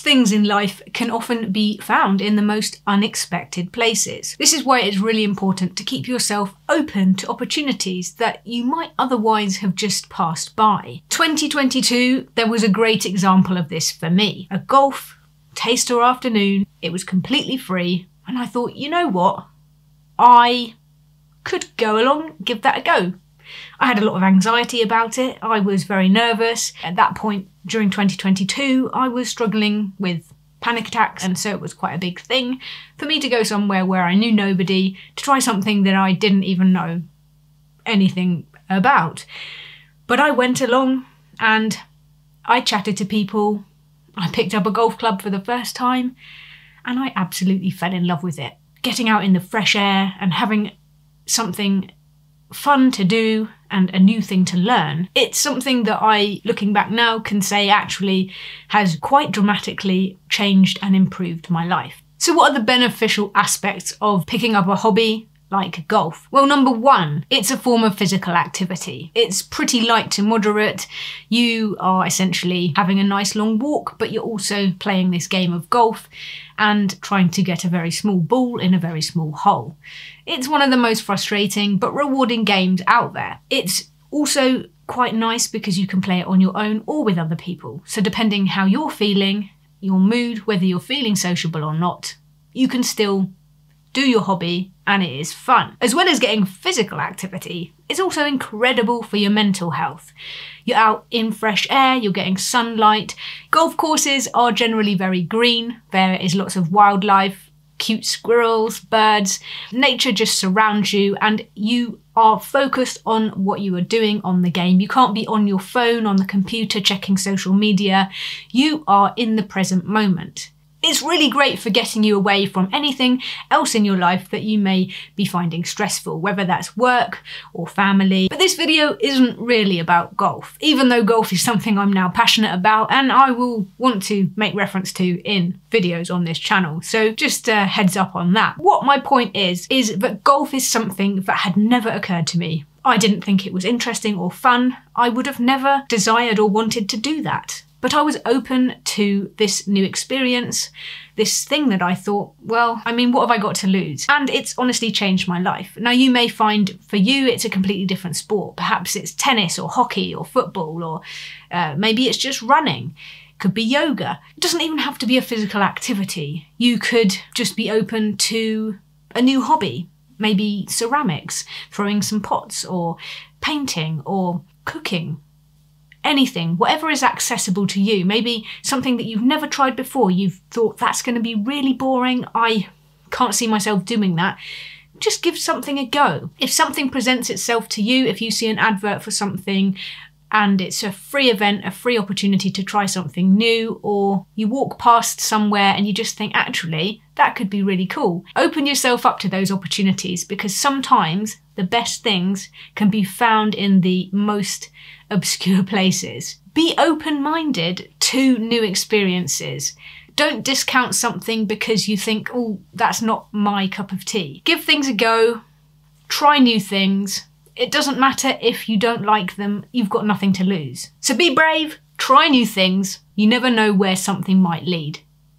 things in life can often be found in the most unexpected places. This is why it's really important to keep yourself open to opportunities that you might otherwise have just passed by. 2022, there was a great example of this for me. A golf taster afternoon, it was completely free, and I thought, you know what? I could go along, give that a go. I had a lot of anxiety about it. I was very nervous. At that point during 2022, I was struggling with panic attacks, and so it was quite a big thing for me to go somewhere where I knew nobody to try something that I didn't even know anything about. But I went along and I chatted to people. I picked up a golf club for the first time and I absolutely fell in love with it. Getting out in the fresh air and having something fun to do and a new thing to learn. It's something that I, looking back now, can say actually has quite dramatically changed and improved my life. So, what are the beneficial aspects of picking up a hobby like golf? Well, number one, it's a form of physical activity. It's pretty light to moderate. You are essentially having a nice long walk, but you're also playing this game of golf and trying to get a very small ball in a very small hole. It's one of the most frustrating but rewarding games out there. It's also quite nice because you can play it on your own or with other people. So, depending how you're feeling, your mood, whether you're feeling sociable or not, you can still do your hobby and it is fun. As well as getting physical activity, it's also incredible for your mental health. You're out in fresh air, you're getting sunlight. Golf courses are generally very green, there is lots of wildlife, cute squirrels, birds. Nature just surrounds you and you are focused on what you are doing on the game. You can't be on your phone, on the computer, checking social media. You are in the present moment. It's really great for getting you away from anything else in your life that you may be finding stressful, whether that's work or family. But this video isn't really about golf, even though golf is something I'm now passionate about and I will want to make reference to in videos on this channel. So just a heads up on that. What my point is, is that golf is something that had never occurred to me I didn't think it was interesting or fun. I would have never desired or wanted to do that. But I was open to this new experience, this thing that I thought, well, I mean, what have I got to lose? And it's honestly changed my life. Now, you may find for you it's a completely different sport. Perhaps it's tennis or hockey or football, or uh, maybe it's just running. Could be yoga. It doesn't even have to be a physical activity. You could just be open to a new hobby, maybe ceramics, throwing some pots, or painting, or cooking anything, whatever is accessible to you. Maybe something that you've never tried before. You've thought that's going to be really boring. I can't see myself doing that. Just give something a go. If something presents itself to you, if you see an advert for something and it's a free event, a free opportunity to try something new, or you walk past somewhere and you just think, actually, that could be really cool. Open yourself up to those opportunities because sometimes the best things can be found in the most obscure places. Be open minded to new experiences. Don't discount something because you think, oh, that's not my cup of tea. Give things a go, try new things. It doesn't matter if you don't like them, you've got nothing to lose. So be brave, try new things. You never know where something might lead.